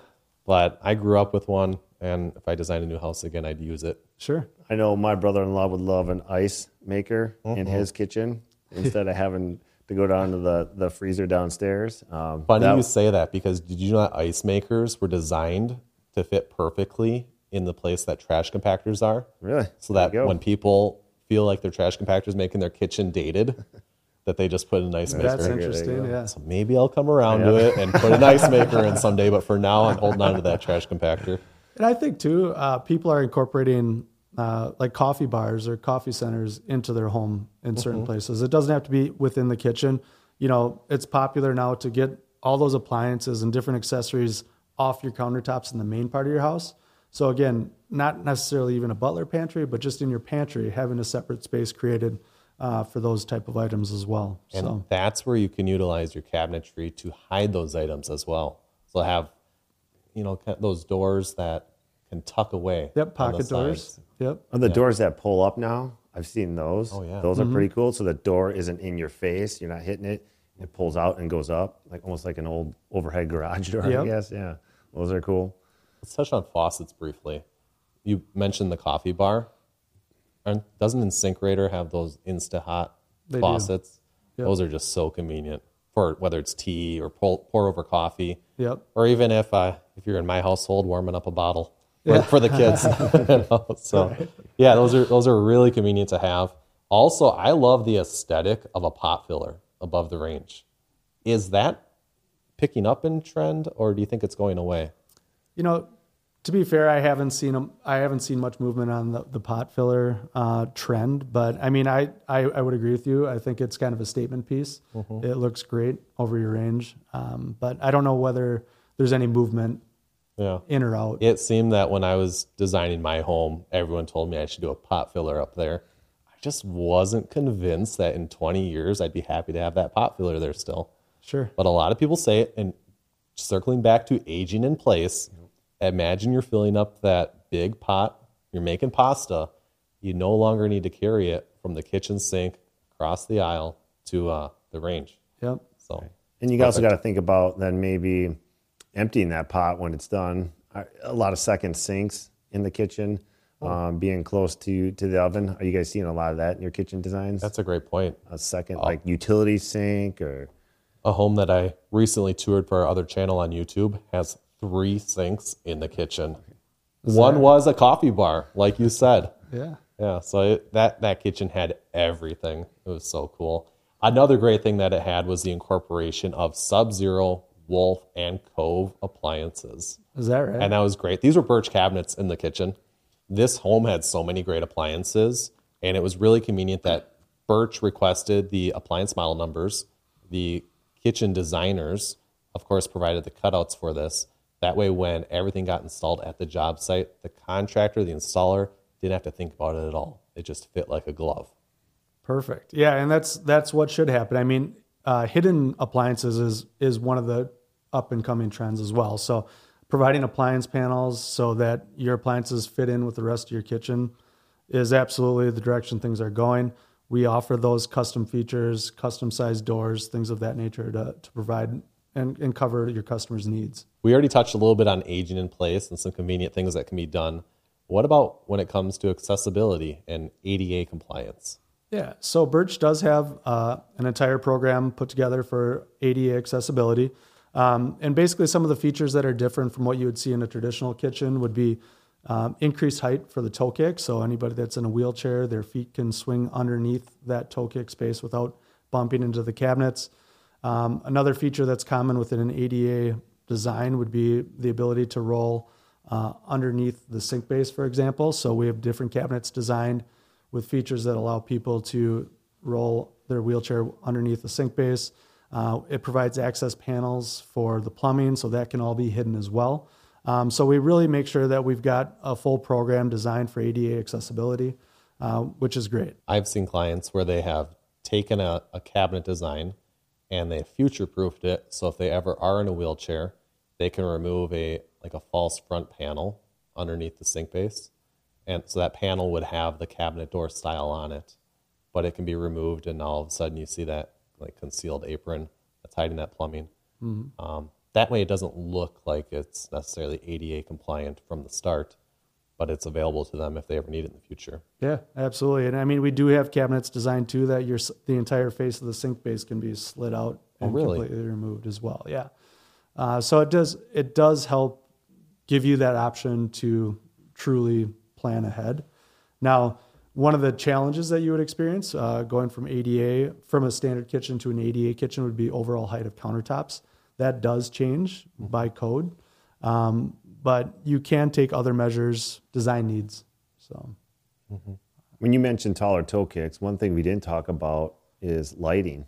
but I grew up with one, and if I designed a new house again, I'd use it. Sure. I know my brother-in-law would love an ice maker in Mm-hmm. his kitchen instead of having to go down to the, the freezer downstairs. Um, Funny that- you say that because did you know that ice makers were designed to fit perfectly in the place that trash compactors are? really So There that when people feel like their trash compactors making their kitchen dated, that they just put an ice maker. That's in. There you interesting. Yeah. So maybe I'll come around to it and put an ice maker in someday. But for now, I'm holding on to that trash compactor. And I think too, uh, people are incorporating uh, like coffee bars or coffee centers into their home in certain places. It doesn't have to be within the kitchen. You know, it's popular now to get all those appliances and different accessories off your countertops in the main part of your house. So again, not necessarily even a butler pantry, but just in your pantry, having a separate space created uh, for those type of items as well. And so that's where you can utilize your cabinetry to hide those items as well. So have, you know, those doors that can tuck away. yep, the pocket doors. sides. Yep. Oh, the doors that pull up now, I've seen those. Oh, yeah. Those are pretty cool. So the door isn't in your face. You're not hitting it. It pulls out and goes up, like almost like an old overhead garage door, I guess. Yeah. Those are cool. Let's touch on faucets briefly. You mentioned the coffee bar. And doesn't InSinkerator have those Insta Hot faucets? Yep. Those are just so convenient for whether it's tea or pour, pour over coffee, Yep. or even if uh, if you're in my household warming up a bottle for, for the kids. you know? So yeah, those are those are really convenient to have. Also, I love the aesthetic of a pot filler above the range. Is that picking up in trend, or do you think it's going away? You know, to be fair, I haven't seen I haven't seen much movement on the, the pot filler uh, trend, but I mean, I, I I would agree with you. I think it's kind of a statement piece. It looks great over your range, um, but I don't know whether there's any movement Yeah. in or out. It seemed that when I was designing my home, everyone told me I should do a pot filler up there. I just wasn't convinced that in 20 years I'd be happy to have that pot filler there still. Sure. But a lot of people say it, and circling back to aging in place, imagine you're filling up that big pot, you're making pasta, you no longer need to carry it from the kitchen sink across the aisle to uh, the range. Yep. So, And you also got to think about then maybe emptying that pot when it's done. I- A lot of second sinks in the kitchen, Oh. um, being close to to the oven. Are you guys seeing a lot of that in your kitchen designs? that's a great point. a second like utility sink or a home that I recently toured for our other channel on YouTube has three sinks in the kitchen. One was a coffee bar, like you said. Yeah. Yeah, so it, that that kitchen had everything. It was so cool. Another great thing that it had was the incorporation of Sub-Zero, Wolf, and Cove appliances. Is that right? And that was great. These were Bertch cabinets in the kitchen. This home had so many great appliances, and it was really convenient that Bertch requested the appliance model numbers. The kitchen designers, of course, provided the cutouts for this. That way, when everything got installed at the job site, the contractor, the installer, didn't have to think about it at all. It just fit like a glove. Perfect. Yeah, and that's that's what should happen. I mean, uh, hidden appliances is is one of the up and coming trends as well. So providing appliance panels so that your appliances fit in with the rest of your kitchen is absolutely the direction things are going. We offer those custom features, custom sized doors, things of that nature to, to provide and, and cover your customers' needs. We already touched a little bit on aging in place and some convenient things that can be done. What about when it comes to accessibility and ADA compliance? Yeah, so Bertch does have uh, an entire program put together for ADA accessibility. Um, and basically, some of the features that are different from what you would see in a traditional kitchen would be um, increased height for the toe kick. So, anybody that's in a wheelchair, their feet can swing underneath that toe kick space without bumping into the cabinets. Um, another feature that's common within an ADA design would be the ability to roll uh, underneath the sink base, for example. So, we have different cabinets designed with features that allow people to roll their wheelchair underneath the sink base. Uh, it provides access panels for the plumbing, so that can all be hidden as well. Um, so we really make sure that we've got a full program designed for ADA accessibility, uh, which is great. I've seen clients where they have taken a, a cabinet design and they future proofed it. So if they ever are in a wheelchair, they can remove a like a false front panel underneath the sink base. And so that panel would have the cabinet door style on it, but it can be removed, and all of a sudden you see that like concealed apron that's hiding that plumbing. Mm-hmm. Um, that way, it doesn't look like it's necessarily ADA compliant from the start, but it's available to them if they ever need it in the future. Yeah, absolutely. And I mean, we do have cabinets designed too that your the entire face of the sink base can be slid out Oh, and really? completely removed as well. Yeah. Uh, so it does it does help give you that option to truly plan ahead. Now, one of the challenges that you would experience uh, going from ADA from a standard kitchen to an ADA kitchen would be overall height of countertops. That does change by code, um, but you can take other measures, design needs. So, When you mentioned taller toe kicks, one thing we didn't talk about is lighting.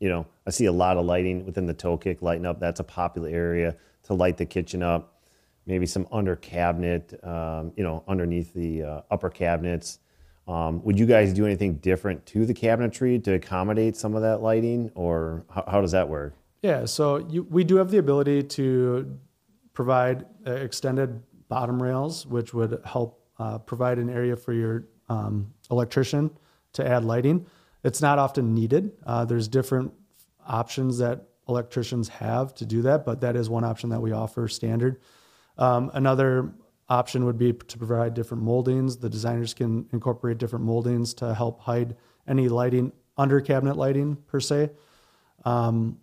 You know, I see a lot of lighting within the toe kick lighting up. That's a popular area to light the kitchen up. Maybe some under cabinet, um, you know, underneath the uh, upper cabinets. Um, would you guys do anything different to the cabinetry to accommodate some of that lighting, or how, how does that work? Yeah, so you, we do have the ability to provide uh, extended bottom rails, which would help uh, provide an area for your um, electrician to add lighting. It's not often needed. Uh, there's different options that electricians have to do that, but that is one option that we offer standard. Um, another option would be to provide different moldings. The designers can incorporate different moldings to help hide any lighting under cabinet lighting per se. Um,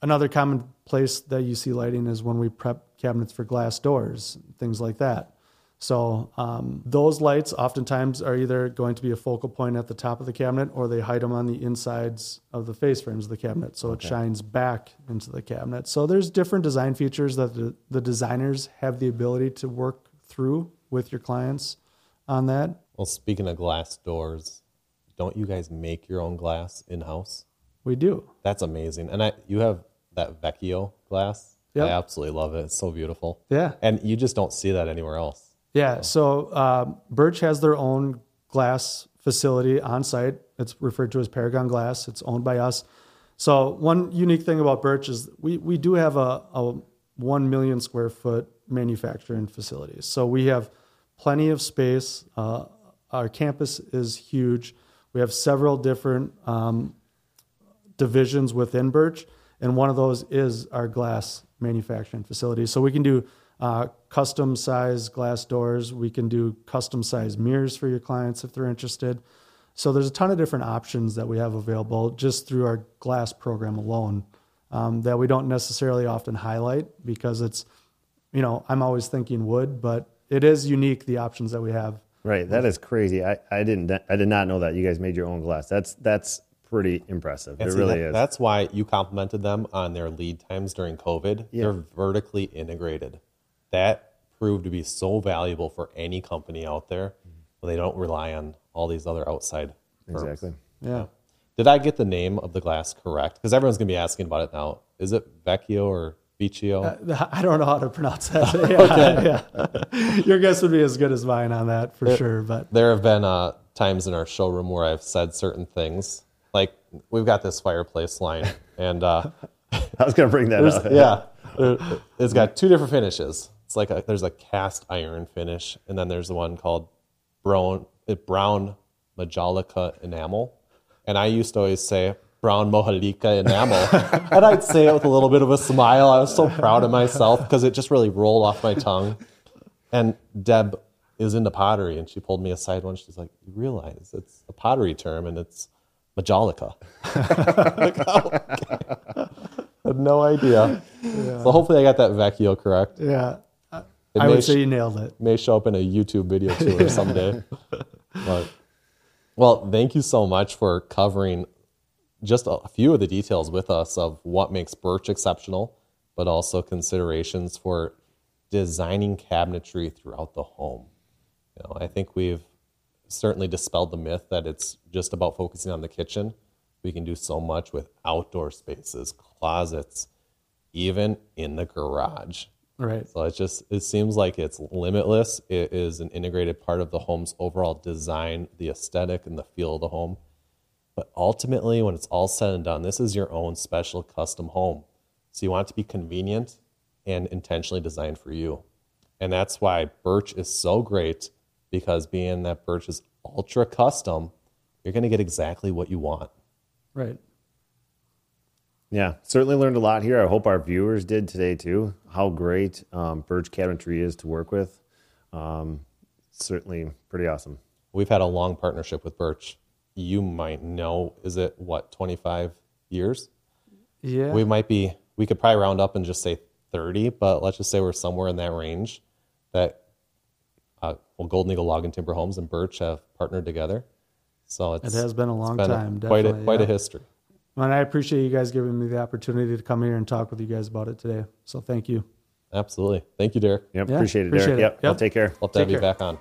another common place that you see lighting is when we prep cabinets for glass doors, things like that. So um, those lights oftentimes are either going to be a focal point at the top of the cabinet, or they hide them on the insides of the face frames of the cabinet, so it shines back into the cabinet. So there's different design features that the, the designers have the ability to work through with your clients on that. Well, speaking of glass doors, don't you guys make your own glass in house? We do. That's amazing. And I, you have that Vecchio glass. Yep. I absolutely love it. It's so beautiful. Yeah. And you just don't see that anywhere else. Yeah. So um, Bertch has their own glass facility on site. It's referred to as Paragon Glass. It's owned by us. So one unique thing about Bertch is we we do have a, a one million square foot manufacturing facilities. So we have plenty of space. Uh, our campus is huge. We have several different um, divisions within Bertch, and one of those is our glass manufacturing facility. So we can do uh, custom size glass doors. We can do custom size mirrors for your clients if they're interested. So there's a ton of different options that we have available just through our glass program alone um, that we don't necessarily often highlight because it's, you know, I'm always thinking wood, but it is unique the options that we have. Right, that is crazy. I, I didn't I did not know that you guys made your own glass. That's that's pretty impressive. And it see, really that- is. That's why you complimented them on their lead times during COVID. Yeah. They're vertically integrated. That proved to be so valuable for any company out there when they don't rely on all these other outside firms. exactly. Yeah. Did I get the name of the glass correct? Because everyone's going to be asking about it now. Is it Vecchio or Vecchio? Uh, I don't know how to pronounce that. Yeah, yeah. Your guess would be as good as mine on that for sure. But there have been uh, times in our showroom where I've said certain things, like we've got this fireplace line, and uh, I was going to bring that up. yeah, it's got two different finishes. It's like a, there's a cast iron finish, and then there's the one called brown uh, brown Majolica enamel. And I used to always say brown Mojalika enamel, and I'd say it with a little bit of a smile. I was so proud of myself because it just really rolled off my tongue. And Deb is into pottery, and she pulled me aside once. She's like, "You realize it's a pottery term, and it's Majolica." like, oh, okay. had no idea. So hopefully, I got that vecchio correct. Yeah. I, It I would say sh- you nailed it. may show up in a YouTube video too or someday. but, well, thank you so much for covering just a few of the details with us of what makes Bertch exceptional, but also considerations for designing cabinetry throughout the home. You know, I think we've certainly dispelled the myth that it's just about focusing on the kitchen. We can do so much with outdoor spaces, closets, even in the garage. Right. So it just it seems like it's limitless. It is an integrated part of the home's overall design, the aesthetic and the feel of the home. But ultimately, when it's all said and done, this is your own special custom home. So you want it to be convenient and intentionally designed for you. And that's why Bertch is so great because being that Bertch is ultra custom, you're going to get exactly what you want. Right. Yeah, certainly learned a lot here. I hope our viewers did today too. How great um, Bertch Cabinetry is to work with. Um, certainly pretty awesome. We've had a long partnership with Bertch. You might know, is it what, 25 years? Yeah. We might be, we could probably round up and just say 30, but let's just say we're somewhere in that range that uh, well, Golden Eagle Log and Timber Homes and Bertch have partnered together. So it's, It has been a long been time, quite a, definitely, quite a history. and I appreciate you guys giving me the opportunity to come here and talk with you guys about it today. So thank you. Absolutely. Thank you, Derrick. Yep, Yeah, appreciate it, appreciate Derrick. it. Yep, I'll Yep. take care. Love to have Take you back on.